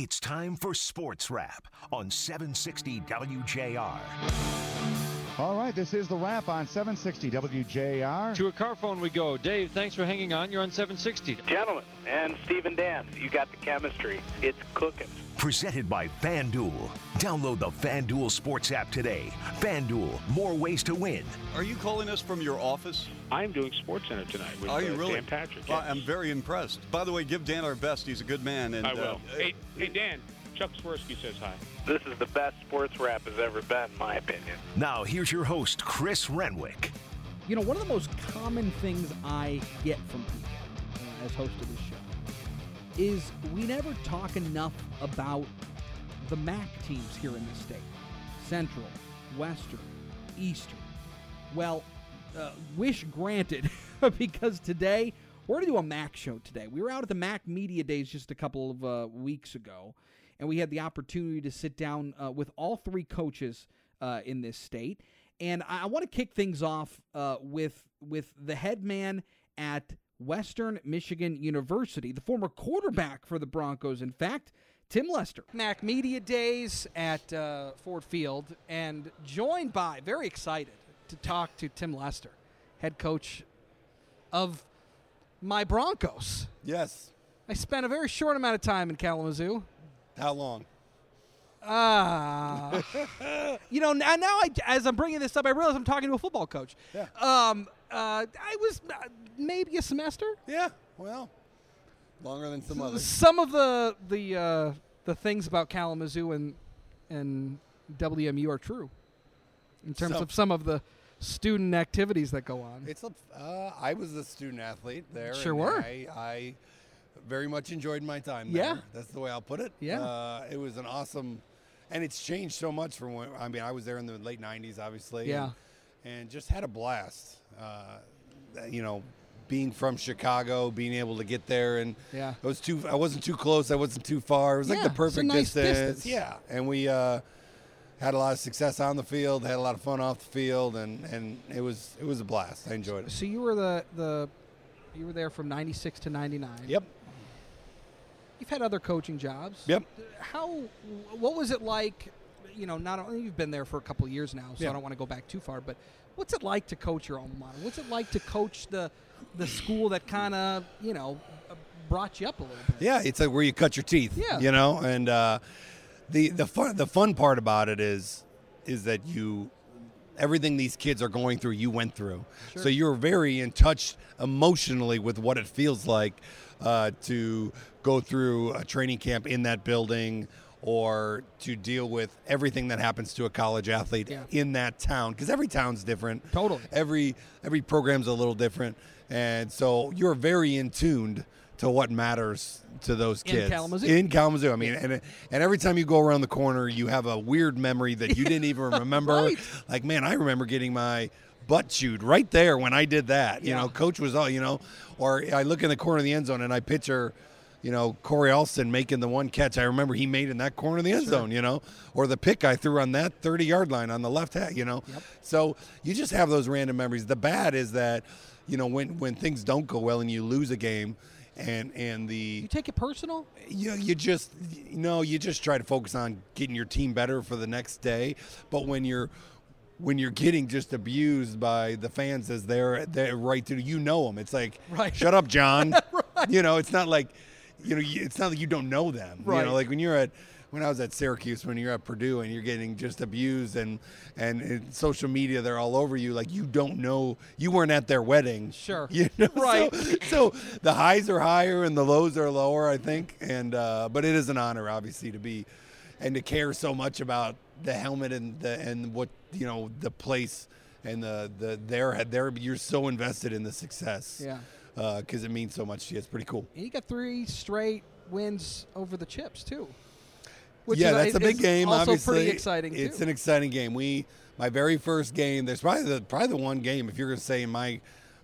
It's time for Sports Wrap on 760 WJR. All right, this is the wrap on 760 WJR. To a car phone we go. Dave, thanks for hanging on. You're on 760. Gentlemen, and Steve and Dan, you got the chemistry. It's cooking. Presented by FanDuel. Download the FanDuel Sports app today. FanDuel, more ways to win. Are you calling us from your office? I'm doing Sports Center tonight with Are you uh, really? Dan Patrick. Well, yes. I'm very impressed. By the way, give Dan our best. He's a good man. And I will. uh, hey, hey, Dan. Chuck Swirsky says hi. This is the best Sports Wrap has ever been, in my opinion. Now, here's your host, Chris Renwick. You know, one of the most common things I get from people uh, as host of this show is we never talk enough about the MAC teams here in the state Central, Western, Eastern. Well, uh, wish granted, because today we're going to do a MAC show today. We were out at the MAC Media Days just a couple of uh, weeks ago, and we had the opportunity to sit down uh, with all three coaches uh, in this state. And I, I want to kick things off uh, with with the head man at Western Michigan University, the former quarterback for the Broncos. In fact, Tim Lester. MAC Media Days at uh, Ford Field, and joined by very excited to talk to Tim Lester, head coach of my Broncos. Yes. I spent a very short amount of time in Kalamazoo. How long? Ah, you know now, now I, as I'm bringing this up, I realize I'm talking to a football coach. Yeah. Um, uh, I was uh, maybe a semester. Yeah. Well, longer than some others. Some of the the uh, the things about Kalamazoo and and WMU are true in terms Some. of some of the student activities that go on. It's a. Uh, I was a student athlete there. Sure and were. I, I very much enjoyed my time there. Yeah. That's the way I'll put it. Yeah. Uh, it was an awesome, and it's changed so much from when. I mean, I was there in the late '90s, obviously. Yeah. And, and just had a blast. Uh, you know, being from Chicago, being able to get there, and Yeah. I was too. I wasn't too close. I wasn't too far. It was like the perfect nice distance. distance. Yeah, and we uh, had a lot of success on the field. Had a lot of fun off the field, and, and it was it was a blast. I enjoyed it. So you were the the you were there from '96 to '99. Yep. You've had other coaching jobs. Yep. How? What was it like? You know, not only you've been there for a couple of years now, so Yeah. I don't want to go back too far. But what's it like to coach your alma mater? What's it like to coach the the school that kind of you know brought you up a little bit? Yeah, it's like where you cut your teeth. Yeah. You know, and uh, the the fun the fun part about it is is that you everything these kids are going through you went through so you're very in touch emotionally with what it feels like uh, to go through a training camp in that building or to deal with everything that happens to a college athlete Yeah. in that town because every town's different Totally. every every program's a little different and so you're very in tuned to what matters to those kids In Kalamazoo. in Kalamazoo. I mean, and and every time you go around the corner, you have a weird memory that you didn't even remember. Right. Like, man, I remember getting my butt chewed right there when I did that. You Yeah. know, coach was all, you know, or I look in the corner of the end zone and I picture. You know, Corey Alston making the one catch I remember he made in that corner of the end zone, you know, or the pick I threw on that 30 yard line on the left hat, you know. So you just have those random memories. The bad is that, you know, when, when things don't go well and you lose a game and, and the, You take it personal? you, you just you know you just try to focus on getting your team better for the next day but when you're when you're getting just abused by the fans as they're they're right to you know them it's like Right. shut up john you know it's not like you know it's not like you don't know them you know like when you're at when I was at Syracuse, when you're at Purdue and you're getting just abused and and in social media they're all over you, like you don't know, you weren't at their wedding, Sure. you know? Right. So, so the highs are higher and the lows are lower, I think. And uh, but it is an honor, obviously, to be and to care so much about the helmet and the and what you know the place and the the their their you're so invested in the success. Yeah. Uh, because it means so much to you. It's pretty cool. And you got three straight wins over the Chips too. Which yeah, is- that's a big game. Also obviously, pretty exciting It's too. an exciting game. We my very first game. There's probably the probably the one game. If you're going to say in my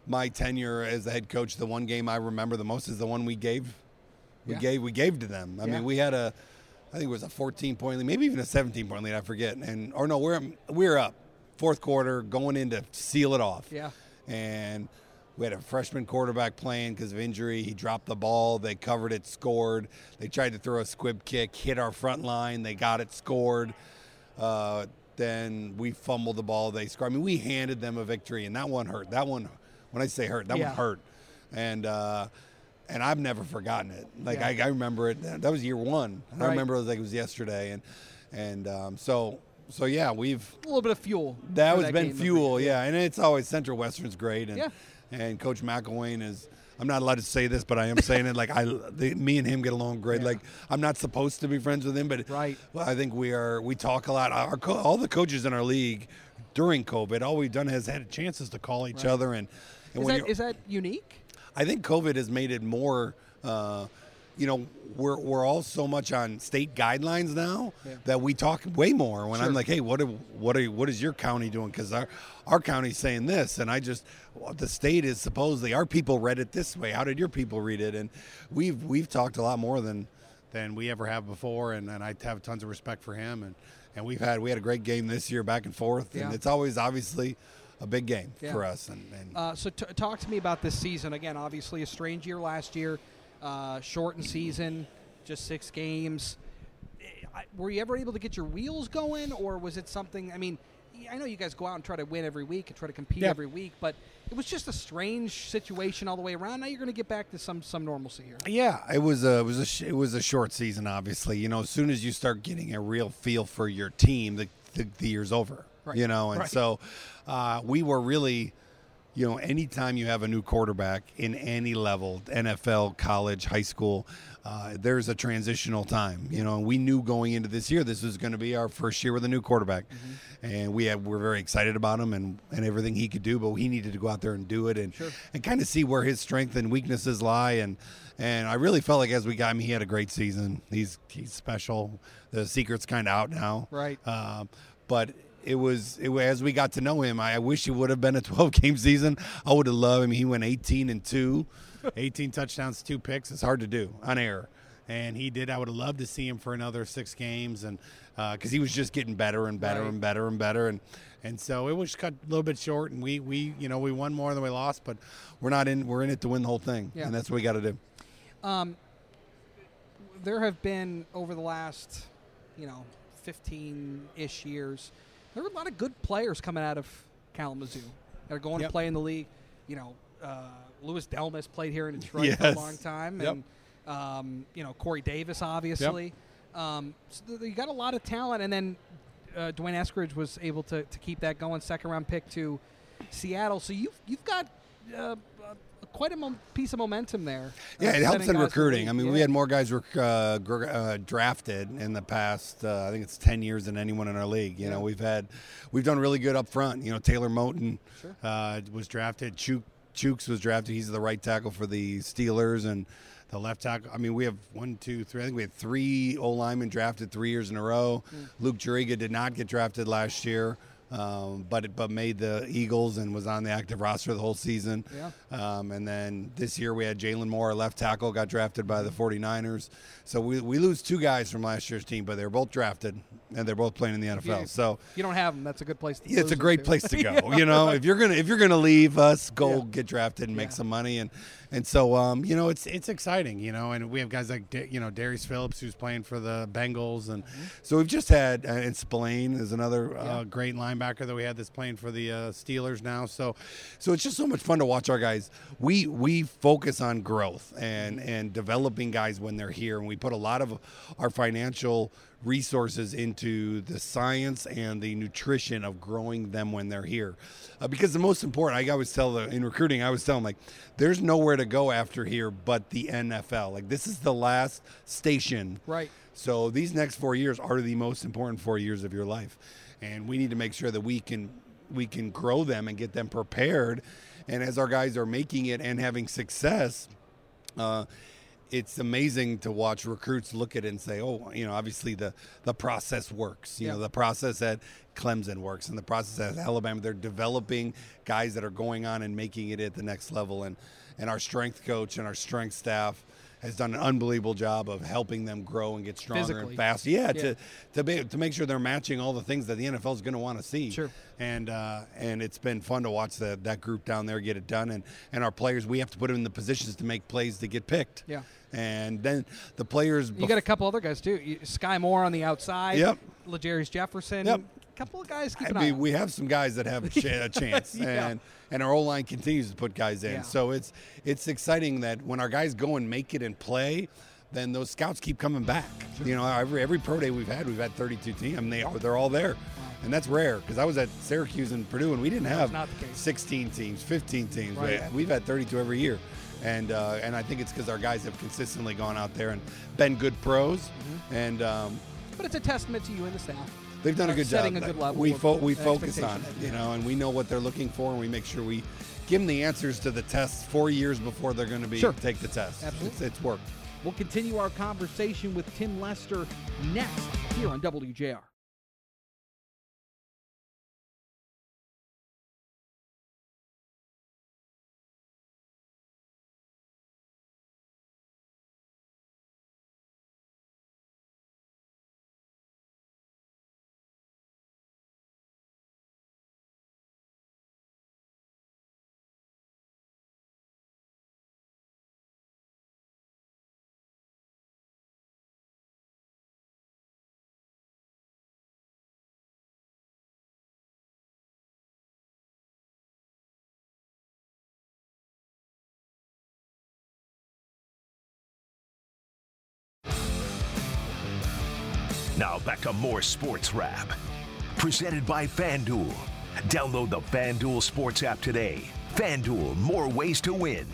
my tenure as the head coach, the one game I remember the most is the one we gave. We Yeah. gave we gave to them. I Yeah. mean, we had a I think it was a 14 point lead, maybe even a 17 point lead. I forget. And or no, we're we're up fourth quarter going in to seal it off. Yeah. And We had a freshman quarterback playing because of injury. He dropped the ball. They covered it, scored. They tried to throw a squib kick, hit our front line. They got it, scored. Uh, then we fumbled the ball. They scored. I mean, we handed them a victory, and that one hurt. That one, when I say hurt, that Yeah. one hurt. And uh, and I've never forgotten it. Like Yeah. I, I remember it. That was year one. And I remember it was like it was yesterday. And and um, so so yeah, we've A little bit of fuel. that has been fuel, year. yeah, and it's always Central Western's great, and Yeah. and Coach McElwain is. I'm not allowed to say this, but I am saying it. Like I, the, me and him get along great. Yeah. Like I'm not supposed to be friends with him, but Right. well, I think we are. We talk a lot. Our co- all the coaches in our league during COVID, all we've done is had chances to call each Right. other, and, and Is when is that unique? I think COVID has made it more. Uh, you know, we're we're all so much on state guidelines now Yeah. that we talk way more. When Sure. I'm like, hey, what are, what are what is your county doing? Because our our county's saying this, and I just the state is supposedly our people read it this way. How did your people read it? And we've we've talked a lot more than than we ever have before, and, and I have tons of respect for him. And and we've had we had a great game this year, back and forth, Yeah. and it's always obviously a big game Yeah. for us. And, and Uh, so t- talk to me about this season again. Obviously, a strange year last year, uh, shortened season, just six games. I- Were you ever able to get your wheels going, or was it something? I mean, I know you guys go out and try to win every week and try to compete Yeah. every week, but it was just a strange situation all the way around. Now you're going to get back to some some normalcy here. Yeah, it was a it was a sh- it was a short season. Obviously, you know, as soon as you start getting a real feel for your team, the the, the year's over. Right, You know, and right. so uh, we were really, you know, anytime you have a new quarterback in any level, NFL, college, high school, uh, there's a transitional time. You know, and we knew going into this year this was going to be our first year with a new quarterback, Mm-hmm. and we have we're very excited about him and and everything he could do, but he needed to go out there and do it and Sure. and kind of see where his strength and weaknesses lie and and I really felt like as we got him, he had a great season. He's he's special. The secret's kind of out now, Right. Um, but it was it as we got to know him. I, I wish it would have been a 12 game season. I would have loved him. He went 18 and two, 18 touchdowns, two picks. It's hard to do on air, and he did. I would have loved to see him for another six games, and because he was just getting better and better Right. and better and better, and and so it was cut a little bit short. And we we you know we won more than we lost, but we're not in. We're in it to win the whole thing, Yeah. and that's what we got to do. Um, there have been over the last, you know, 15-ish years, there were a lot of good players coming out of Kalamazoo that are going to play in the league. You know, uh, Louis Delmas played here in Detroit for a long time, Yep. and um, you know Corey Davis, obviously. Um, so th- you got a lot of talent, and then uh, D'Wayne Eskridge was able to, to keep that going. Second round pick to Seattle. So you've you've got uh, uh, quite a mo- piece of momentum there. Yeah, uh, it helps in guys to the recruiting. I mean, Yeah. we had more guys rec- uh, gr- uh, drafted in the past. Uh, I think it's ten years than anyone in our league. You Yeah. know, we've had, we've done really good up front. You know, Taylor Moton Sure. uh, was drafted. Chuk Chooks was drafted. He's the right tackle for the Steelers and the left tackle. I mean, we have one, two, three. I think we had three O linemen drafted three years in a row. Hmm. Luke Juriga did not get drafted last year. Um, but but made the Eagles and was on the active roster the whole season. Yeah. Um, and then this year we had Jaylon Moore, left tackle, got drafted by the 49ers. So we, we lose two guys from last year's team, but they're both drafted and they're both playing in the NFL. you- so you don't have them, that's a good place to yeah, it's a great to. place to go. You know, if you're gonna if you're gonna leave us, go Yeah. get drafted and make Yeah. some money, and and so um, you know, it's it's exciting. You know, and we have guys like you know Darius Phillips who's playing for the Bengals, and so we've just had uh, and Spillane is another uh, Mm-hmm. Great linebacker that we had that's playing for the uh, Steelers now. So so it's just so much fun to watch our guys. We we focus on growth and and developing guys when they're here, and we put a lot of our financial resources into the science and the nutrition of growing them when they're here. Uh, because the most important, I always tell the, in recruiting, I always tell them like, there's nowhere to go after here but the NFL. Like this is the last station. Right. So these next four years are the most important four years of your life, and we need to make sure that we can we can grow them and get them prepared. And as our guys are making it and having success, uh, it's amazing to watch recruits look at it and say, "Oh, you know, obviously the the process works. You Yeah. know, the process at Clemson works, and the process at Alabama. They're developing guys that are going on and making it at the next level. And and our strength coach and our strength staff has done an unbelievable job of helping them grow and get stronger Physically. and faster. Yeah, Yeah. to to be, to make sure they're matching all the things that the NFL is going to want to see. Sure. And uh, and it's been fun to watch that that group down there get it done, and and our players we have to put them in the positions to make plays to get picked. Yeah. And then the players. You got a couple other guys too. Skyy Moore on the outside. Yep. La'Darius Jefferson. Yep. A couple of guys keep I mean, we have some guys that have a, ch- a chance, Yeah. and and our O line continues to put guys in. Yeah. So it's it's exciting that when our guys go and make it and play, then those scouts keep coming back. You know, every every pro day we've had, we've had 32 teams. I mean, they are they're all there, and that's rare because I was at Syracuse and Purdue, and we didn't have not the case. 16 teams, 15 teams. Right. We- We've had 32 every year. And, uh, and I think it's because our guys have consistently gone out there and been good pros, Mm-hmm. and um, but it's a testament to you and the staff. They've done a good setting job. a good level We fo- we focus on it, you know, and we know what they're looking for, and we make sure we give them the answers to the tests four years before they're going to be Sure. take the test. Absolutely. It's, it's worked. We'll continue our conversation with Tim Lester next here on WJR. To more sports wrap. Presented by FanDuel. Download the FanDuel Sports app today. FanDuel, more ways to win.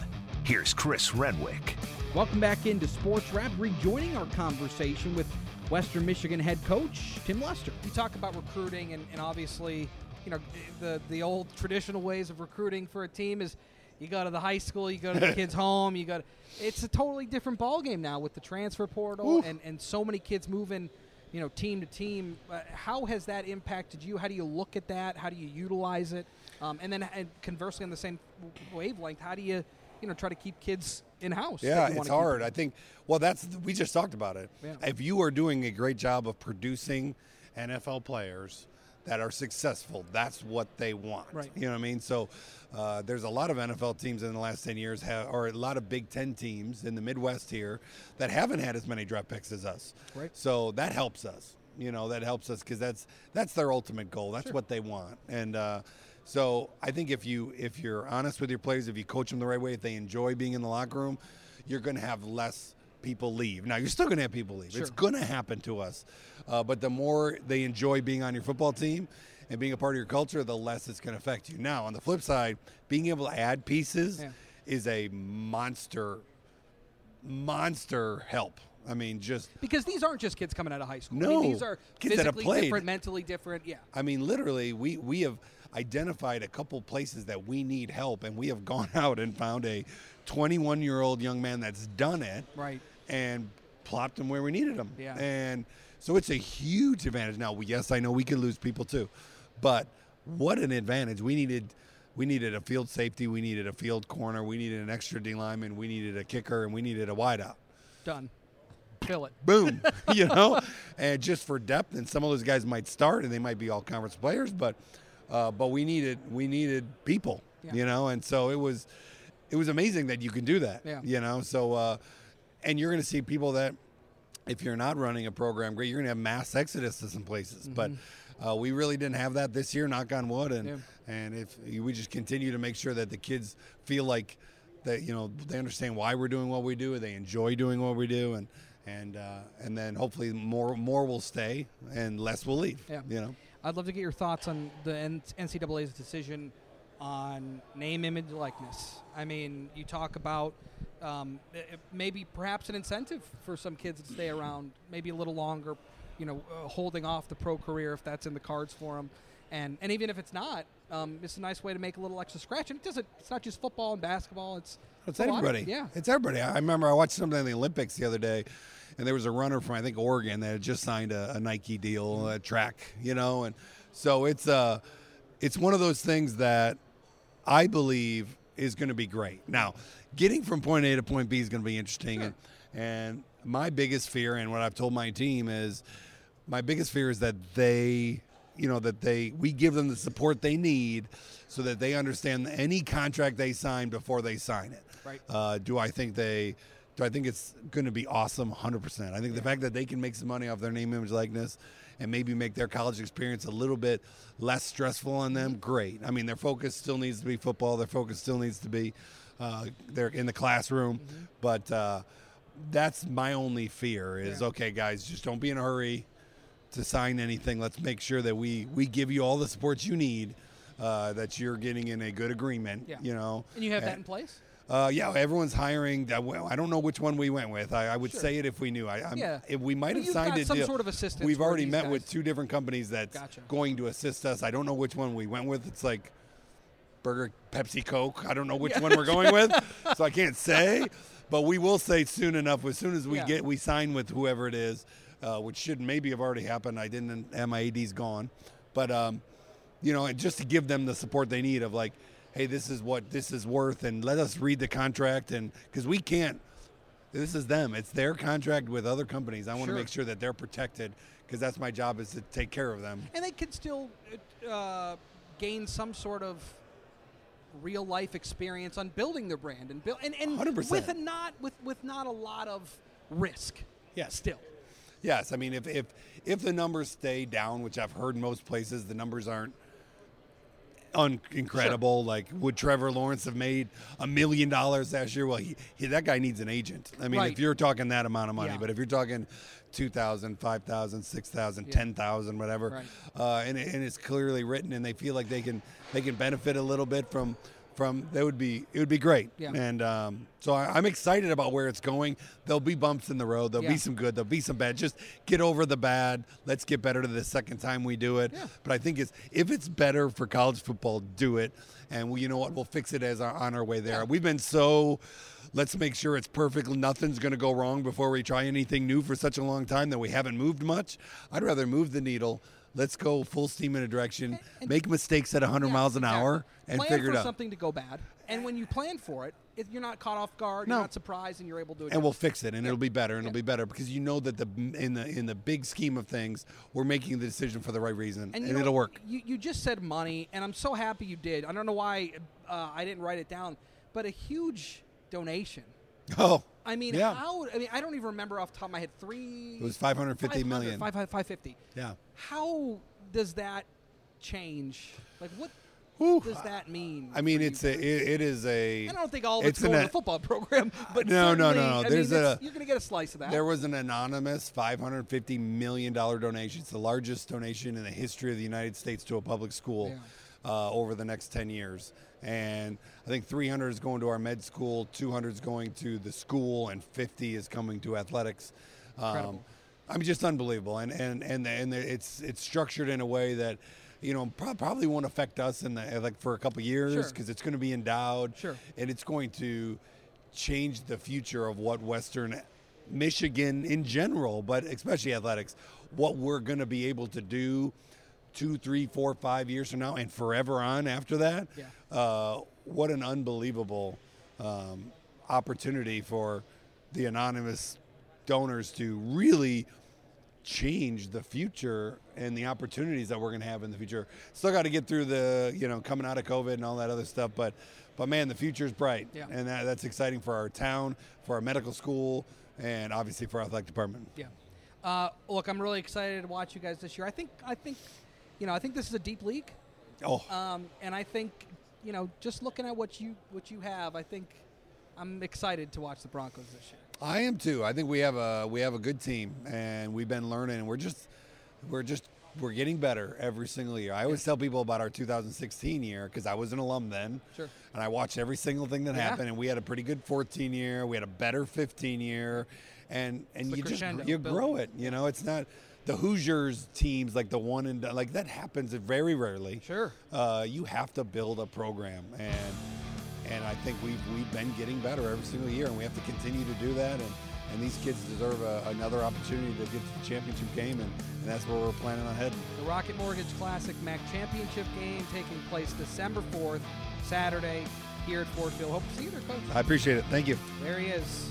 Here's Chris Renwick. Welcome back into Sports Wrap, rejoining our conversation with Western Michigan head coach Tim Lester. you talk about recruiting and, and obviously you know the the old traditional ways of recruiting for a team is you go to the high school you go to the kids home you go to, it's a totally different ball game now with the transfer portal and, and so many kids moving you know team to team uh, how has that impacted you how do you look at that how do you utilize it um, and then and conversely on the same wavelength how do you you know try to keep kids in house Yeah, it's hard. I think. Well, that's we just talked about it. Yeah. If you are doing a great job of producing NFL players that are successful, that's what they want. Right. You know what I mean? So. Uh, there's a lot of NFL teams in the last 10 years, have, or a lot of Big Ten teams in the Midwest here that haven't had as many draft picks as us. Right. So that helps us. You know, that helps us because that's that's their ultimate goal. That's what they want. And uh, so I think if you if you're honest with your players, if you coach them the right way, if they enjoy being in the locker room, you're going to have less people leave. Now you're still going to have people leave. It's going to happen to us. Uh, but the more they enjoy being on your football team and being a part of your culture, the less it's going to affect you. Now on the flip side, being able to add pieces Yeah. is a monster, monster help. I mean, just because these aren't just kids coming out of high school I No. mean, these are Kids that have played. different mentally different yeah I mean, literally, we, we have identified a couple places that we need help, and we have gone out and found a 21 year old young man that's done it right and plopped him where we needed him. Yeah. And so it's a huge advantage. Now, yes, I know we could lose people too, but what an advantage. We needed. We needed a field safety. We needed a field corner. We needed an extra D lineman. We needed a kicker, and we needed a wideout done fill it boom, you know, and just for depth. And some of those guys might start, and they might be all conference players, but uh, but we needed we needed people, Yeah. you know, and so it was it was amazing that you can do that, Yeah. you know. So uh, and you're going to see people that if you're not running a program great, you're going to have mass exodus to some places, but. Uh, we really didn't have that this year, knock on wood, and Yeah. and if we just continue to make sure that the kids feel like that you know they understand why we're doing what we do, they enjoy doing what we do, and and uh, and then hopefully more more will stay and less will leave. Yeah. You know. I'd love to get your thoughts on the NCAA's decision on name, image, likeness. I mean, you talk about um, maybe perhaps an incentive for some kids to stay around, maybe a little longer, you know, uh, holding off the pro career if that's in the cards for them. And, and even if it's not, um, it's a nice way to make a little extra scratch. And it doesn't. It's not just football and basketball. It's It's lot of- everybody. yeah. It's everybody. I I remember I watched something in the Olympics the other day, and there was a runner from I think Oregon that had just signed a, a Nike deal, a track, you know, and so it's uh it's one of those things that I believe is going to be great. Now, getting from point A to point B is going to be interesting, and And my biggest fear, and what I've told my team is, my biggest fear is that they, you know, that they we give them the support they need, so that they understand any contract they sign before they sign it. Right. Uh, do I think they? Do I think it's going to be awesome? 100%. I think the fact that they can make some money off their name, image, likeness, and maybe make their college experience a little bit less stressful on them, great. I mean, their focus still needs to be football. Their focus still needs to be uh, they're in the classroom. But uh, that's my only fear is Yeah. okay, guys, just don't be in a hurry to sign anything. Let's make sure that we we give you all the support you need. Uh, that you're getting in a good agreement, Yeah. you know. And you have that in place? Uh, yeah, everyone's hiring. That- well, I don't know which one we went with. I, I would Sure. say it if we knew. I, I'm, Yeah. if we might have signed got a some deal. sort of assistance We've already met with two different companies that's Gotcha. going to assist us. I don't know which one we went with. It's like Burger, Pepsi, Coke. I don't know which one we're going with, so I can't say. But we will say soon enough. As soon as we Yeah. get we sign with whoever it is, uh, which should maybe have already happened. I didn't. and my AD's gone, but um, you know, and just to give them the support they need of like, hey, this is what this is worth, and let us read the contract, and because we can't. This is them. It's their contract with other companies. I want Sure. to make sure that they're protected because that's my job is to take care of them. And they could still uh, gain some sort of real life experience on building their brand and build and, and 100%. with a not with with not a lot of risk. Yes. Still. Yes, I mean if if if the numbers stay down, which I've heard in most places, the numbers aren't un- incredible. Like would Trevor Lawrence have made a million dollars last year? Well, he, he that guy needs an agent. I mean, Right. if you're talking that amount of money, Yeah. but if you're talking 2,000, 5,000, 6,000, Yeah. 10,000, whatever, Right. uh, and, and it's clearly written, and they feel like they can they can benefit a little bit from from that would be it would be great. Yeah. And um, so I, I'm excited about where it's going. There'll be bumps in the road. There'll Yeah. be some good. There'll be some bad. Just get over the bad. Let's get better to the second time we do it. Yeah. But I think it's if it's better for college football, do it. And we, you know what? We'll fix it as our, on our way there. We've been so. Let's make sure it's perfect. Nothing's going to go wrong before we try anything new for such a long time that we haven't moved much. I'd rather move the needle. Let's go full steam in a direction. and- make mistakes at 100 Yeah, miles an exactly. hour and plan figure for it out. something to go bad. And when you plan for it, it you're not caught off guard, No. you're not surprised and you're able to adjust. and we'll fix it and Yeah. it'll be better and Yeah. it'll be better because you know that the in the in the big scheme of things we're making the decision for the right reason and, know, it'll work You, you just said money, and I'm so happy you did. I don't know why uh, I didn't write it down, but a huge donation. Oh I mean, Yeah. how? I mean, I don't even remember off the top of my head. Three. It was 550 million. 500, 550. yeah How does that change? Like, what does that mean? i mean for you it's a it, it is a I don't think all of it's, it's going an- to the football program, but No, no, no, no. There's mean, a- you're going to get a slice of that. there was an anonymous 550 million dollar donation it's the largest donation in the history of the united states to a public school uh, over the next 10 years and i think 300 is going to our med school 200 is going to the school and 50 is coming to athletics um, I mean, just unbelievable, and and and and it's it's structured in a way that, you know, pro- probably won't affect us in the like for a couple years Sure. because it's going to be endowed, Sure. and it's going to change the future of what Western Michigan in general, but especially athletics, what we're going to be able to do two, three, four, five years from now, and forever on after that. Yeah. Uh, what an unbelievable um, opportunity for the anonymous donors to really change the future and the opportunities that we're going to have in the future. Still got to get through the, you know, coming out of COVID and all that other stuff, but but man, the future is bright. Yeah. And that, that's exciting for our town, for our medical school, and obviously for our athletic department. Yeah. Uh, look, I'm really excited to watch you guys this year. I think, I think, you know, I think this is a deep league, Oh, um, and I think, you know, just looking at what you what you have, I think I'm excited to watch the Broncos this year. I am too. I think we have a we have a good team, and we've been learning. And we're just we're just we're getting better every single year. I always tell people about our 2016 year because I was an alum then, Sure. and I watched every single thing that Yeah. happened. And we had a pretty good 14 year. We had a better 15 year, and and you just you grow it. You know, it's not the Hoosiers teams like the one and done- like that happens very rarely. Sure. Uh, you have to build a program and and I think we've we've been getting better every single year, and we have to continue to do that. And, and these kids deserve a, another opportunity to get to the championship game, and, and that's where we're planning on heading. The Rocket Mortgage Classic MAC Championship game taking place December 4th, Saturday, here at Ford Field. Hope to see you there, Coach. I appreciate it. Thank you. There he is.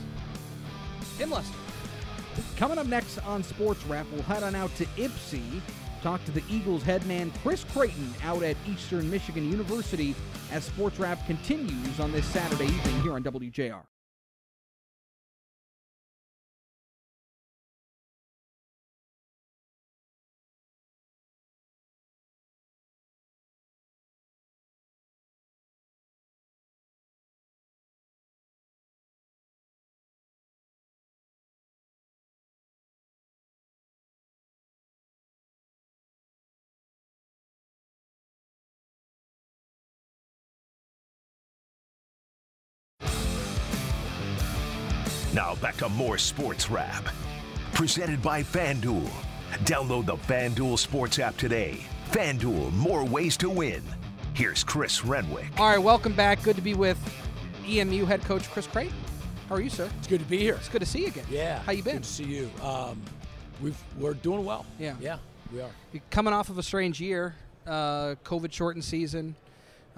Tim Lester. Coming up next on Sports Wrap, we'll head on out to Ypsi, talk to the Eagles head man Chris Creighton out at Eastern Michigan University as Sports Wrap continues on this Saturday evening here on WJR. More Sports Wrap. Presented by FanDuel. Download the FanDuel Sports app today. FanDuel, more ways to win. Here's Chris Renwick. All right, welcome back. Good to be with EMU head coach Chris Creighton. How are you, sir? It's good to be here. It's good to see you again. Yeah. How you been? Good to see you. Um, we've we're doing well. Yeah. Yeah, we are. You're coming off of a strange year, uh, COVID shortened season.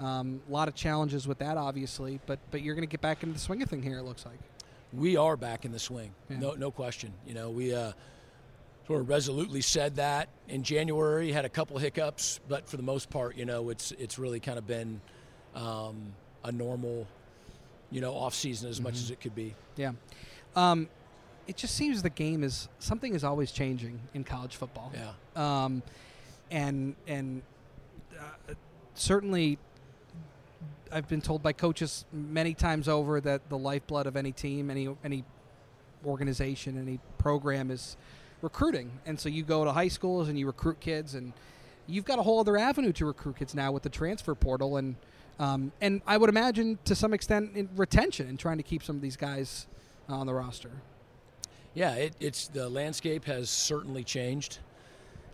Um, a lot of challenges with that, obviously, but but you're going to get back into the swing of thing here. It looks like. We are back in the swing. Yeah. No, no question. You know, we uh, sort of resolutely said that in January. Had a couple hiccups, but for the most part, you know, it's it's really kind of been um, a normal, you know, off season as much Mhm. as it could be. Yeah. Um, it just seems the game is something is always changing in college football. Yeah. Um, and and uh, certainly, I've been told by coaches many times over that the lifeblood of any team, any any organization, any program is recruiting. And so you go to high schools and you recruit kids, and you've got a whole other avenue to recruit kids now with the transfer portal, and um, and I would imagine to some extent in retention and trying to keep some of these guys on the roster. Yeah, it, it's the landscape has certainly changed,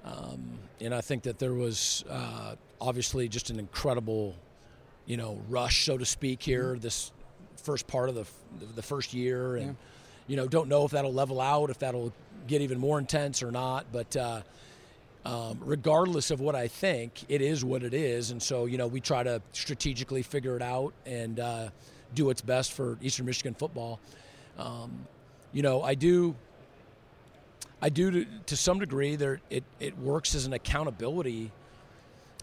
um, and I think that there was uh, obviously just an incredible, you know, rush, so to speak, here this first part of the the first year, and Yeah. you know, don't know if that'll level out, if that'll get even more intense or not, but. Uh, um, regardless of what I think, it is what it is, and so you know we try to strategically figure it out and uh, do what's best for Eastern Michigan football. Um, you know, I do. I do to, to some degree. There, it, it works as an accountability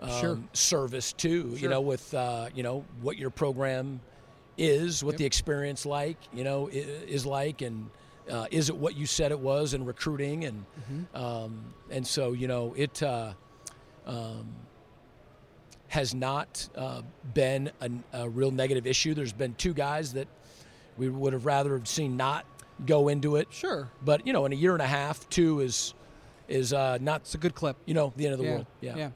um, Sure. service too. You know, with uh, you know what your program is, what Yep. the experience like, you know, is like, and uh, is it what you said it was in recruiting, and Mm-hmm. um, and so you know it. Uh, um, has not uh, been a, a real negative issue. There's been two guys that we would have rather have seen not go into it. Sure. But you know, in a year and a half, two is is uh, not. It's a good clip. You know, the end of the yeah. world. Yeah. Yeah.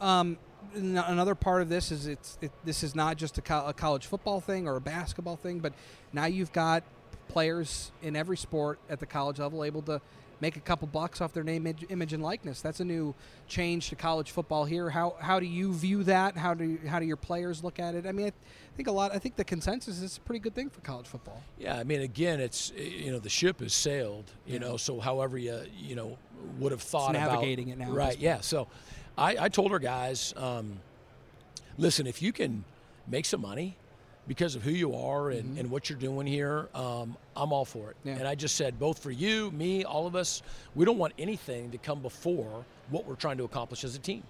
Um, another part of this is it's it, this is not just a, co- a college football thing or a basketball thing, but now you've got players in every sport at the college level able to make a couple bucks off their name, image, and likeness. That's a new change to college football here. How how do you view that? How do how do your players look at it? I mean, I think a lot. I think the consensus is a pretty good thing for college football. Yeah, I mean, again, it's you know the ship has sailed. You know, so however you you know would have thought navigating about it now right? Yeah. So, I, I told our guys, um, listen, if you can make some money because of who you are and, and what you're doing here, um, I'm all for it. Mm-hmm. Yeah. And I just said, both for you, me, all of us, we don't want anything to come before what we're trying to accomplish as a team.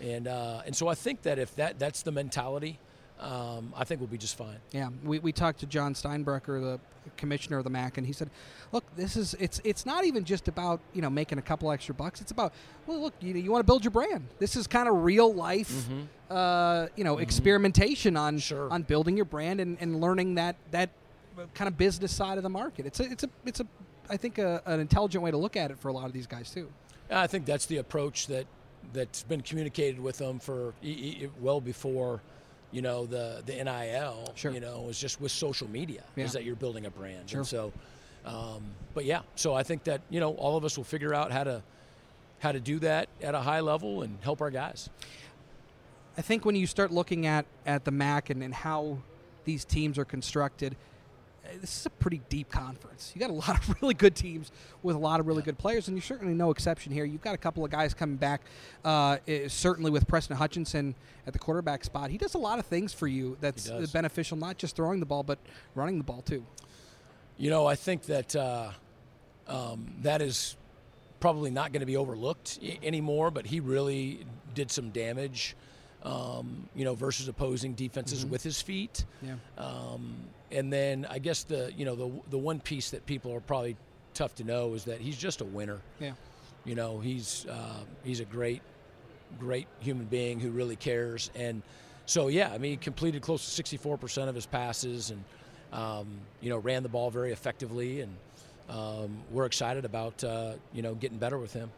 And uh, and so I think that if that that's the mentality, um, I think we'll be just fine. Yeah, we, we talked to Jon Steinbrecher, the commissioner of the MAC, and he said, "Look, this is it's it's not even just about you know making a couple extra bucks. It's about well, look, you, you want to build your brand. This is kind of real life, uh, you know, experimentation on sure. on building your brand and, and learning that that kind of business side of the market. It's a it's a it's a I think a, an intelligent way to look at it for a lot of these guys too. I think that's the approach that that's been communicated with them for e- e- well before, you know, the the NIL. Sure. You know, is just with social media Yeah. is that you're building a brand. Sure. And so, um, but yeah, so I think that you know all of us will figure out how to how to do that at a high level and help our guys. I think when you start looking at, at the MAC and, and how these teams are constructed, this is a pretty deep conference. You got a lot of really good teams with a lot of really good players, and you're certainly no exception here. You've got a couple of guys coming back, uh, eh, certainly with Preston Hutchinson at the quarterback spot. He does a lot of things for you that's beneficial, not just throwing the ball, but running the ball too. You know, I think that uh, um, that is probably not going to be overlooked I- anymore. But he really did some damage, um, you know, versus opposing defenses Mhm. with his feet. Yeah. Um, and then I guess the you know the the one piece that people are probably tough to know is that he's just a winner. Yeah. You know, he's uh, he's a great great human being who really cares. And so, yeah, I mean, he completed close to 64% of his passes and, um, you know, ran the ball very effectively. And um, we're excited about, uh, you know, getting better with him.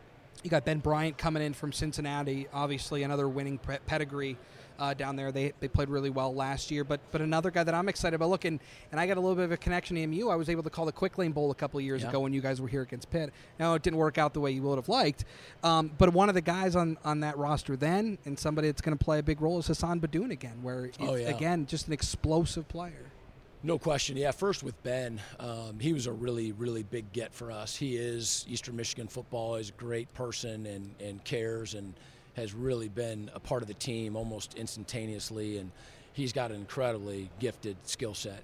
You got Ben Bryant coming in from Cincinnati, obviously another winning pedigree uh, down there. They, they played really well last year, but but another guy that I'm excited about. Look, and, and I got a little bit of a connection to MU. I was able to call the Quick Lane Bowl a couple of years Yeah. ago when you guys were here against Pitt. Now it didn't work out the way you would have liked, um, but one of the guys on, on that roster then, and somebody that's going to play a big role is Hassan Beydoun again, where Oh, yeah. again just an explosive player. No question. Yeah, first with Ben, um, he was a really, really big get for us. He is Eastern Michigan football. He's a great person and, and cares and has really been a part of the team almost instantaneously. And he's got an incredibly gifted skill set,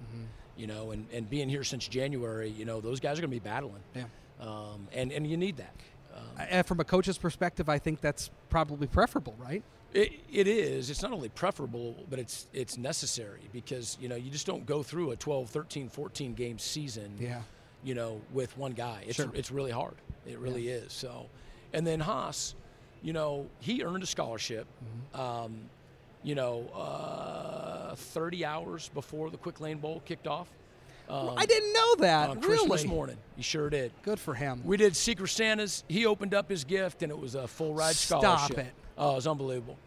you know. And, and being here since January, you know, those guys are going to be battling. Yeah. Um, and, and you need that. Um, Uh, from a coach's perspective, I think that's probably preferable, right? It, it is. It's not only preferable, but it's it's necessary because you know you just don't go through a 12, 13, 14 game season. Yeah. You know, with one guy, it's Sure. it's really hard. It really is. So, and then Haas, you know, he earned a scholarship. Mm-hmm. Um, you know, uh, 30 hours before the Quick Lane Bowl kicked off. Um, I didn't know that. on Christmas morning. He sure did. Good for him. We did Secret Santas. He opened up his gift, and it was a full ride scholarship. Stop it. Oh, it was unbelievable.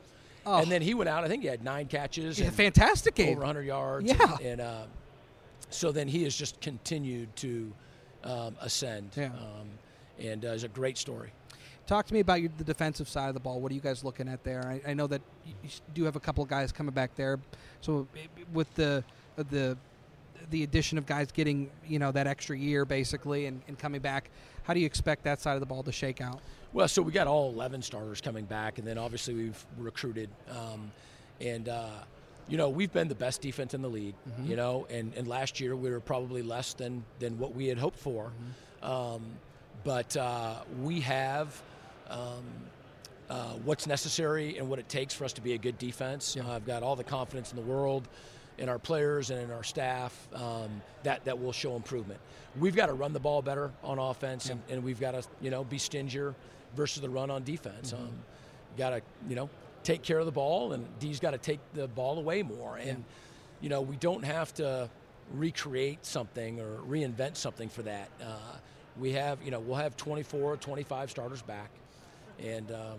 Oh. And then he went out. I think he had nine catches. Yeah, fantastic game. Over 100 yards. Yeah. And, and uh, so then he has just continued to um, ascend. Yeah. Um, and uh, it's a great story. Talk to me about your, the defensive side of the ball. What are you guys looking at there? I, I know that you do have a couple of guys coming back there. So with the uh, the the addition of guys getting you know that extra year basically and, and coming back, how do you expect that side of the ball to shake out? Well, so we got all 11 starters coming back, and then obviously we've recruited. Um, and, uh, you know, we've been the best defense in the league, Mhm. you know, and, and last year we were probably less than, than what we had hoped for. Um, but uh, we have um, uh, what's necessary and what it takes for us to be a good defense. Uh, I've got all the confidence in the world in our players and in our staff um, that, that will show improvement. We've got to run the ball better on offense, and, and we've got to, you know, be stingier versus the run on defense. Um, got to, you know, take care of the ball, and D's got to take the ball away more. And, you know, we don't have to recreate something or reinvent something for that. Uh, we have, you know, we'll have 24, 25 starters back, and, um,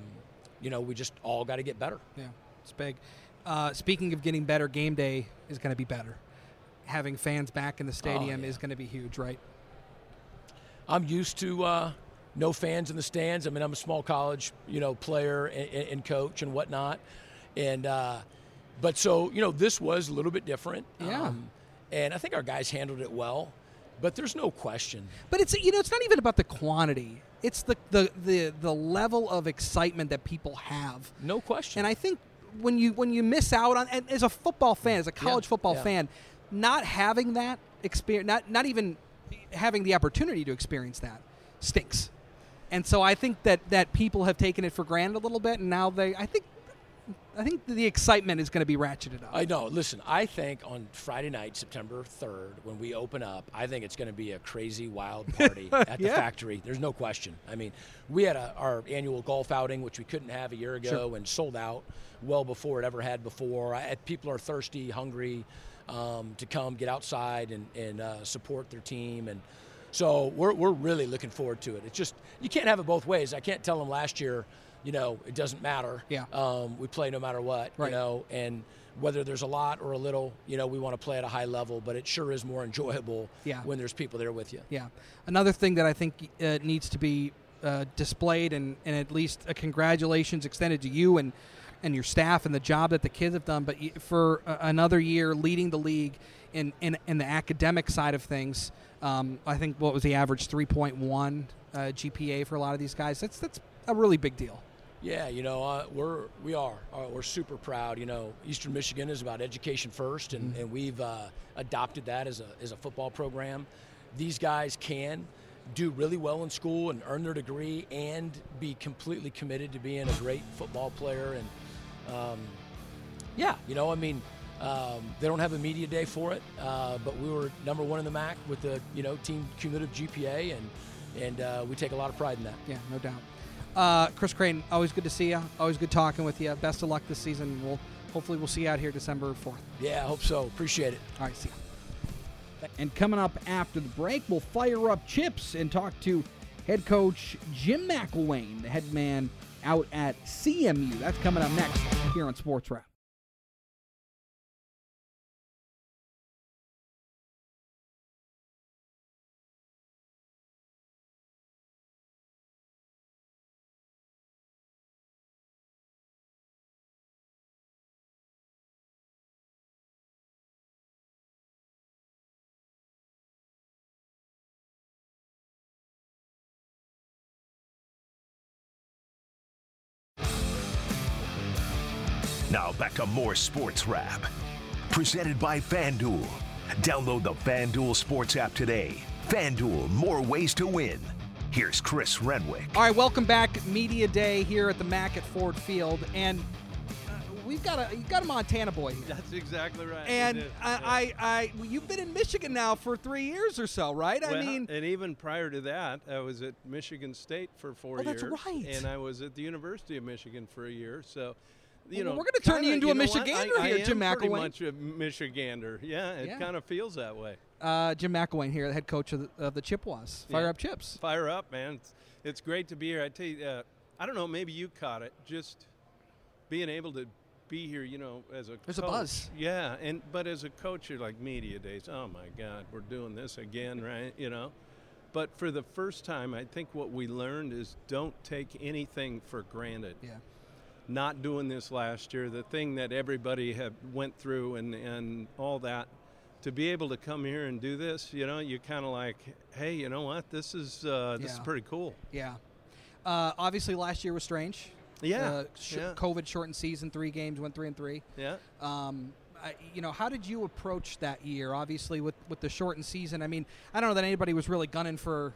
you know, we just all got to get better. Yeah, it's big. Uh, speaking of getting better, game day is going to be better. Having fans back in the stadium is going to be huge, right? I'm used to uh, no fans in the stands. I mean, I'm a small college, you know, player and, and coach and whatnot, and uh, but so you know, this was a little bit different. Yeah. Um, and I think our guys handled it well, but there's no question. But it's you know it's not even about the quantity. It's the the the, the level of excitement that people have. No question. And I think when you when you miss out on and as a football fan, as a college Yeah, football yeah. fan, not having that experience, not not even having the opportunity to experience that stinks. And so I think that that people have taken it for granted a little bit, and now they I think I think the excitement is going to be ratcheted up. I know. Listen, I think on Friday night, September 3rd, when we open up, I think it's going to be a crazy, wild party at the Yeah. factory. There's no question. I mean, we had a, our annual golf outing, which we couldn't have a year ago, Sure. and sold out well before it ever had before. I, people are thirsty, hungry um, to come get outside and, and uh, support their team. And so we're, we're really looking forward to it. It's just, you can't have it both ways. I can't tell them last year, you know, it doesn't matter. Yeah. Um, we play no matter what, Right. you know, and whether there's a lot or a little, you know, we want to play at a high level, but it sure is more enjoyable Yeah. when there's people there with you. Yeah. Another thing that I think uh, needs to be uh, displayed and, and at least a congratulations extended to you and, and your staff and the job that the kids have done, but for uh, another year leading the league in, in, in the academic side of things. Um, I think what was the average 3.1 uh, GPA for a lot of these guys? That's, that's a really big deal. Yeah, you know, uh, we're we are uh, we're super proud. You know, Eastern Michigan is about education first, and, and we've uh, adopted that as a as a football program. these guys can do really well in school and earn their degree and be completely committed to being a great football player. And um, yeah, you know, I mean, um, they don't have a media day for it, uh, but we were number one in the MAC with the you know team cumulative GPA, and and uh, we take a lot of pride in that. Yeah, no doubt. Uh, Chris Creighton, always good to see you. Always good talking with you. Best of luck this season. We'll hopefully we'll see you out here December fourth. Yeah, I hope so. Appreciate it. All right, see you. And coming up after the break, we'll fire up chips and talk to head coach Jim McElwain, the head man out at CMU. That's coming up next here on Sports Wrap. More Sports Wrap. Presented by FanDuel. Download the FanDuel Sports app today. FanDuel, more ways to win. Here's Chris Renwick. All right, welcome back. Media Day here at the MAC at Ford Field, and uh, we've got a you got a Montana boy here. That's exactly right. And We did. I, I, I, well, you've been in Michigan now for three years or so, right? I mean, and even prior to that, I was at Michigan State for four Oh, that's years. right. And I was at the University of Michigan for a year. So, you Well, know, we're gonna turn you kinda- into a? Michigander I, here, I Jim am pretty much a Michigander. Yeah, it Yeah. kind of feels that way. uh, Jim McElwain here, the head coach of the, of the Chippewas. Fire Yeah. up chips. Fire up, man! It's, it's great to be here. I tell you, uh, I don't know, maybe you caught it. Just being able to be here, you know, as a There's a buzz. Yeah, and but as a coach, you're like media days. Oh my God, we're doing this again, right? You know. But for the first time, I think what we learned is don't take anything for granted. Yeah. Not doing this last year, the thing that everybody had went through and, and all that, to be able to come here and do this, you know, you kind of like, hey, you know what? This is uh, this is pretty cool. Yeah. Uh, obviously, last year was strange. Yeah, Uh, sh- yeah. COVID shortened season, three games, went three and three. Yeah. Um, I, you know, how did you approach that year? Obviously, with with the shortened season. I mean, I don't know that anybody was really gunning for,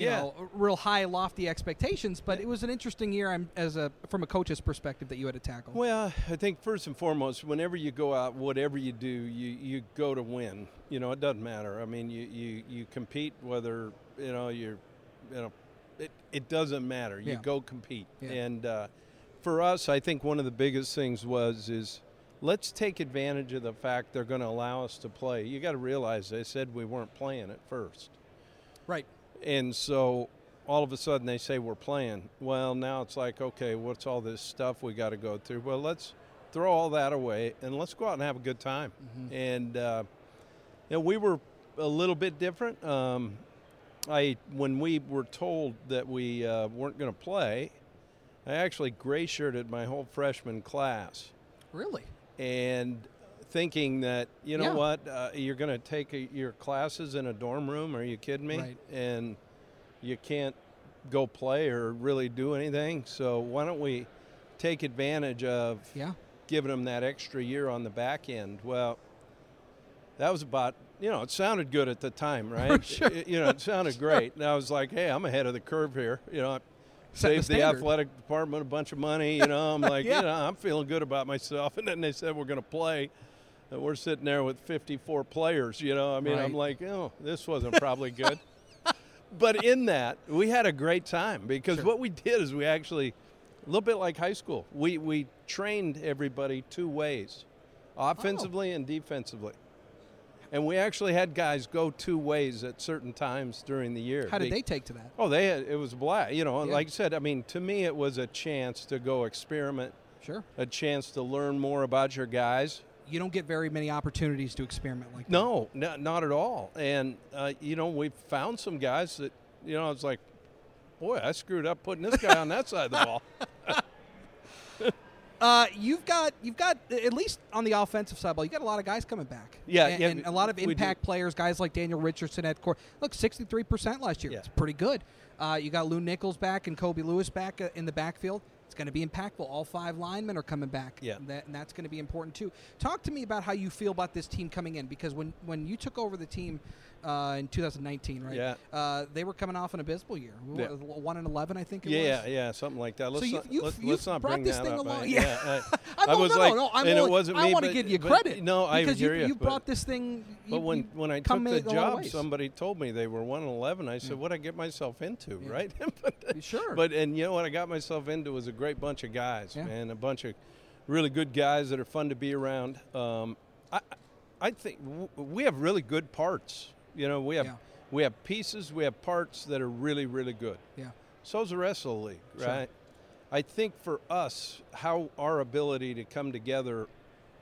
you Yeah. know, real high, lofty expectations. But it was an interesting year. I'm, as a from a coach's perspective that you had to tackle. Well, I think first and foremost, whenever you go out, whatever you do, you, you go to win. You know, it doesn't matter. I mean, you, you, you compete whether, you know, you're, you know, it, it doesn't matter. You Yeah. go compete. Yeah. And uh, for us, I think one of the biggest things was is let's take advantage of the fact they're going to allow us to play. You got to realize they said we weren't playing at first. Right. And so all of a sudden they say we're playing. Well, now it's like, okay, what's all this stuff we got to go through? Well, let's throw all that away and let's go out and have a good time. And uh, you know, we were a little bit different. Um, I when we were told that we uh, weren't going to play, I actually gray shirted my whole freshman class Really? and thinking that you know Yeah. what uh, you're going to take a, your classes in a dorm room are you kidding me Right. and you can't go play or really do anything so why don't we take advantage of Yeah. giving them that extra year on the back end well that was about you know it sounded good at the time right Sure. It- you know it sounded great and i was like hey i'm ahead of the curve here you know Setting the saved the, athletic department a bunch of money. You know, I'm like, Yeah. you know, I'm feeling good about myself. And then they said we're going to play, and we're sitting there with 54 players. You know, I mean, I'm like, oh, this wasn't probably good. but in that, we had a great time because Sure. what we did is we actually, a little bit like high school, we we trained everybody two ways, offensively oh. and defensively. And we actually had guys go two ways at certain times during the year. How did Be- they take to that? Oh, they had, it was black. You know, Yeah. like I said, I mean, to me, it was a chance to go experiment, Sure. a chance to learn more about your guys. You don't get very many opportunities to experiment like that. No, no not at all. And uh, you know, we found some guys that, you know, it's like, boy, I screwed up putting this guy on that side of the ball. Uh, you've got you've got at least on the offensive side, ball. You got a lot of guys coming back. Yeah, and, yeah, and a lot of impact players, guys like Daniel Richardson at core. Look, sixty three percent last year. Yeah. It's pretty good. Uh, you got Lew Nichols back and Kobe Lewis back uh, in the backfield. It's going to be impactful. All five linemen are coming back. Yeah. that, and that's going to be important too. Talk to me about how you feel about this team coming in because when when you took over the team uh, in 2019, right? Yeah. Uh, they were coming off an abysmal year. Yeah. One and 11, I think it Yeah, was. yeah, something like that. Let's you've- not, you've- let's, you've let's not bring this that thing up. along. I, Yeah. I, I no, was no, like, no, I'm and only- it wasn't I me. want to give you credit. No, I because hear you, you. you brought this thing. You, But when, when I took the in a lot of job, somebody told me they were one and eleven. I said, "What I get myself into?" Right? but, sure. But and you know what I got myself into was a great bunch of guys, Yeah. man. A bunch of really good guys that are fun to be around. Um, I I think w- we have really good parts. You know, we have Yeah. we have pieces, we have parts that are really really good. Yeah. So's the rest of the league, Sure. right? I think for us, how our ability to come together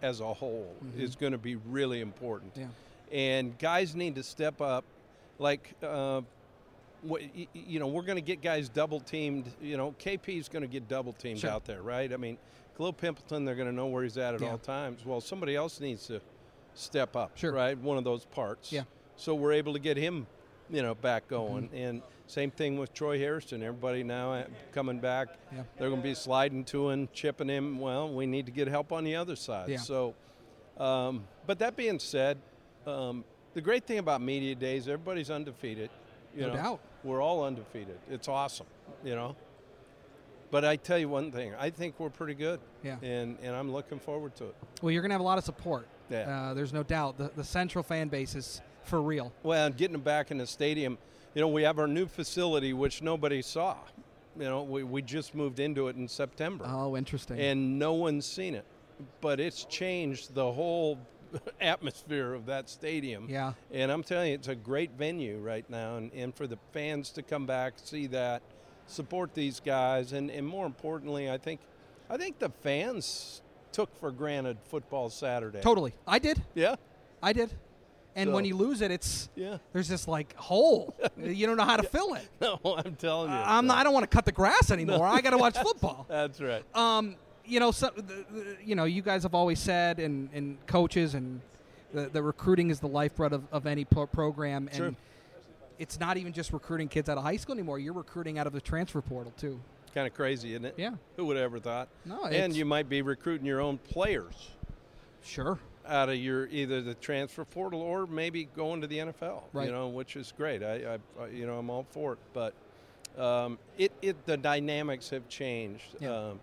as a whole Mhm. is going to be really important. Yeah. And guys need to step up. Like, uh, what, y- y- you know, we're going to get guys double teamed. You know, KP is going to get double teamed Sure. out there, right? I mean, Kalil Pimpleton, they're going to know where he's at at Yeah. all times. Well, somebody else needs to step up, Sure. right? One of those parts. Yeah. So we're able to get him, you know, back Mm-hmm. going. And same thing with Troy Harrison. Everybody now uh, coming back. Yeah. They're going to be sliding to him, chipping him. Well, we need to get help on the other side. Yeah. So, um, but that being said, um, the great thing about media days, everybody's undefeated. You No know, doubt. We're all undefeated. It's awesome. You know. But I tell you one thing, I think we're pretty good. Yeah. And and I'm looking forward to it. Well, you're going to have a lot of support. Yeah. Uh, there's no doubt. The, the Central fan base is for real. Well, getting them back in the stadium, you know, we have our new facility, which nobody saw. You know, we, we just moved into it in September. Oh, interesting. And no one's seen it. But it's changed the whole atmosphere of that stadium. Yeah. And I'm telling you, it's a great venue right now. And, and for the fans to come back, see that, support these guys. And, and more importantly, I think, I think the fans took for granted football Saturday. Totally. I did. Yeah. I did. And when you lose it, it's Yeah. there's this like hole. you don't know how to fill it. No, I'm telling you. I'm not, I don't want to cut the grass anymore. I got to watch football. That's right. Um, you know, so, the, the, you know, you guys have always said, and, and coaches, and the, the recruiting is the lifeblood of, of any pro- program. And Sure. it's not even just recruiting kids out of high school anymore. You're recruiting out of the transfer portal too. Kind of crazy, isn't it? Yeah. Who would have ever thought? No, And you might be recruiting your own players Sure. Out of your either the transfer portal or maybe going to the NFL. Right. You know, which is great. I, I, you know, I'm all for it. But um, it, it, the dynamics have changed. Yeah. Um,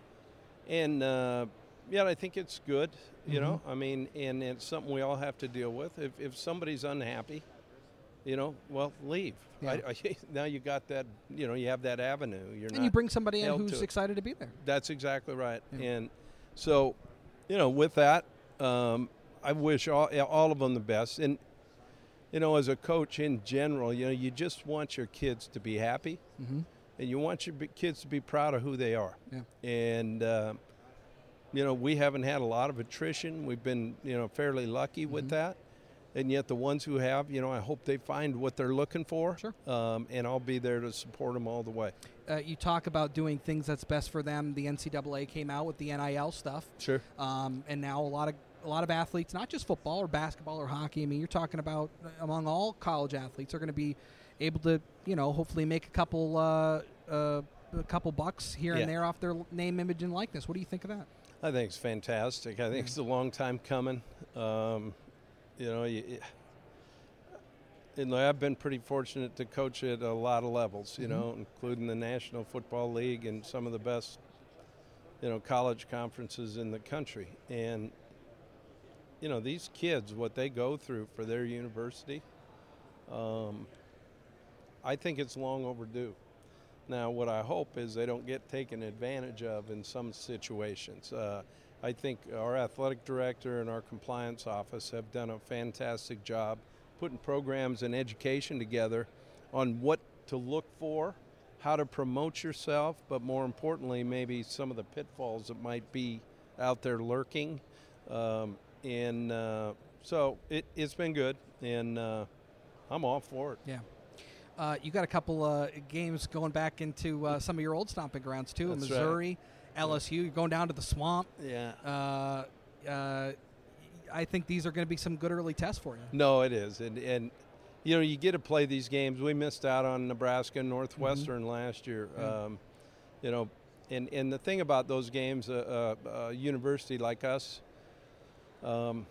and uh, yeah, I think it's good. You know, Mm-hmm. I mean, and it's something we all have to deal with. If, if somebody's unhappy, you know, well, leave. Yeah. I, I, now you got that. You know, you have that avenue. You're And you bring somebody in who's to excited to be there. That's exactly right. Yeah. And so, you know, with that, um, I wish all, all of them the best. And, you know, as a coach in general, you know, you just want your kids to be happy Mm-hmm. and you want your kids to be proud of who they are. Yeah. And, uh, you know, we haven't had a lot of attrition. We've been, you know, fairly lucky with Mm-hmm. that. And yet, the ones who have, you know, I hope they find what they're looking for. Sure. Um, and I'll be there to support them all the way. Uh, you talk about doing things that's best for them. The NCAA came out with the NIL stuff. Sure. Um, and now a lot of a lot of athletes, not just football or basketball or hockey. I mean, you're talking about among all college athletes are going to be able to, you know, hopefully make a couple uh, uh, a couple bucks here Yeah. and there off their name, image, and likeness. What do you think of that? I think it's fantastic. I think it's a long time coming. Um, you know, you, you know, I've been pretty fortunate to coach at a lot of levels. You Mhm. know, including the National Football League and some of the best, you know, college conferences in the country. And you know, these kids, what they go through for their university, um, I think it's long overdue. Now, what I hope is they don't get taken advantage of in some situations. Uh, I think our athletic director and our compliance office have done a fantastic job putting programs and education together on what to look for, how to promote yourself, but more importantly, maybe some of the pitfalls that might be out there lurking. Um, and uh, so it, it's been good, and uh, I'm all for it. Yeah. Uh, you got a couple uh, games going back into uh, some of your old stomping grounds too. That's right. Missouri, LSU. You're going down to the swamp. Yeah. Uh, uh, I think these are going to be some good early tests for you. No, it is, and and you know you get to play these games. We missed out on Nebraska and Northwestern last year. Yeah. Um, you know, and and the thing about those games, a uh, uh, uh, university like us, um,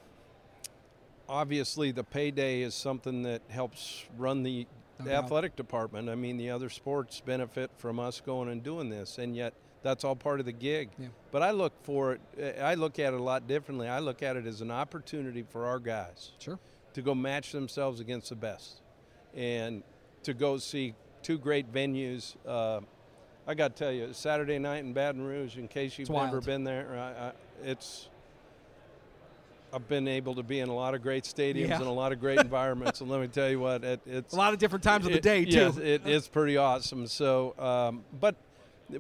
obviously the payday is something that helps run the No athletic department. I mean, the other sports benefit from us going and doing this, and yet that's all part of the gig. Yeah. But I look for it. I look at it a lot differently. I look at it as an opportunity for our guys Sure. to go match themselves against the best, and to go see two great venues. Uh, I got to tell you, Saturday night in Baton Rouge. In case you've It's never wild. been there, I, I, it's. I've been able to be in a lot of great stadiums Yeah. and a lot of great environments, and let me tell you what, it, it's A lot of different times of the day, too. Yes, it's pretty awesome. So, um, but,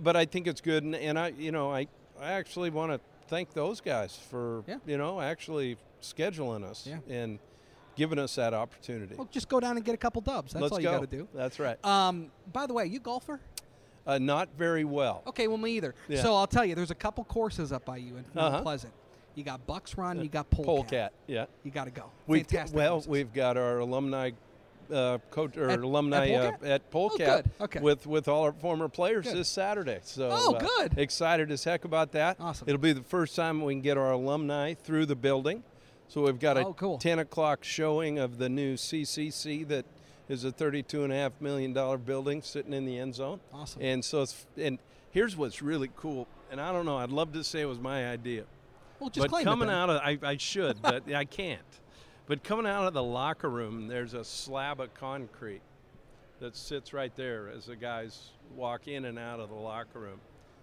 but I think it's good, and, and I, you know, I, I actually want to thank those guys for, Yeah. you know, actually scheduling us Yeah. and giving us that opportunity. Well, just go down and get a couple dubs. That's Let's all you go. got to do. That's right. Um, by the way, you golfer? Uh, not very well. Okay, well, me either. Yeah. So I'll tell you, there's a couple courses up by you in Mount Uh-huh. Pleasant. You got Bucks Run, you got Pohlcat. Pohlcat, yeah. You got to go. We Fantastic well, we've got our alumni uh, coach or At- alumni at uh, Pohlcat? at Oh, Pohlcat good. Okay. with with all our former players Good. this Saturday. So Oh, uh, good. excited as heck about that. Awesome. It'll be the first time we can get our alumni through the building. So we've got a Oh, cool. 10 o'clock showing of the new CCC that is a $32.5 million building sitting in the end zone. Awesome. And so it's, and here's what's really cool. And I don't know, I'd love to say it was my idea. Well, just but it coming then. out of, I, I should, but I can't. But coming out of the locker room, there's a slab of concrete that sits right there as the guys walk in and out of the locker room.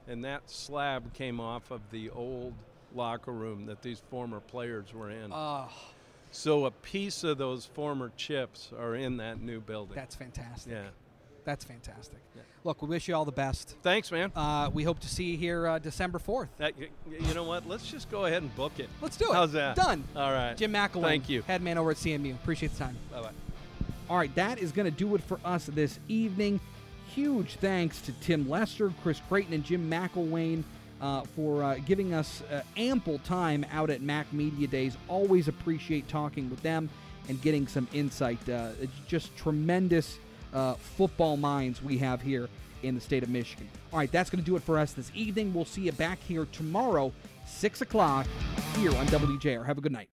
And that slab came off of the old locker room that these former players were in. Oh, so a piece of those former chips are in that new building. that's fantastic. yeah. That's fantastic. Look, we wish you all the best. Thanks, man. Uh, we hope to see you here uh, December 4th. That, you know what? Let's just go ahead and book it. Let's do it. How's that? Done. All right. Jim McElwain. Thank you. Head man over at CMU. Appreciate the time. Bye bye. All right, that is going to do it for us this evening. Huge thanks to Tim Lester, Chris Creighton, and Jim McElwain uh, for uh, giving us uh, ample time out at MAC Media Days. Always appreciate talking with them and getting some insight. Uh, it's just tremendous uh, football minds we have here in the state of Michigan. All right, that's going to do it for us this evening. We'll see you back here tomorrow, 6 o'clock, here on WJR. Have a good night.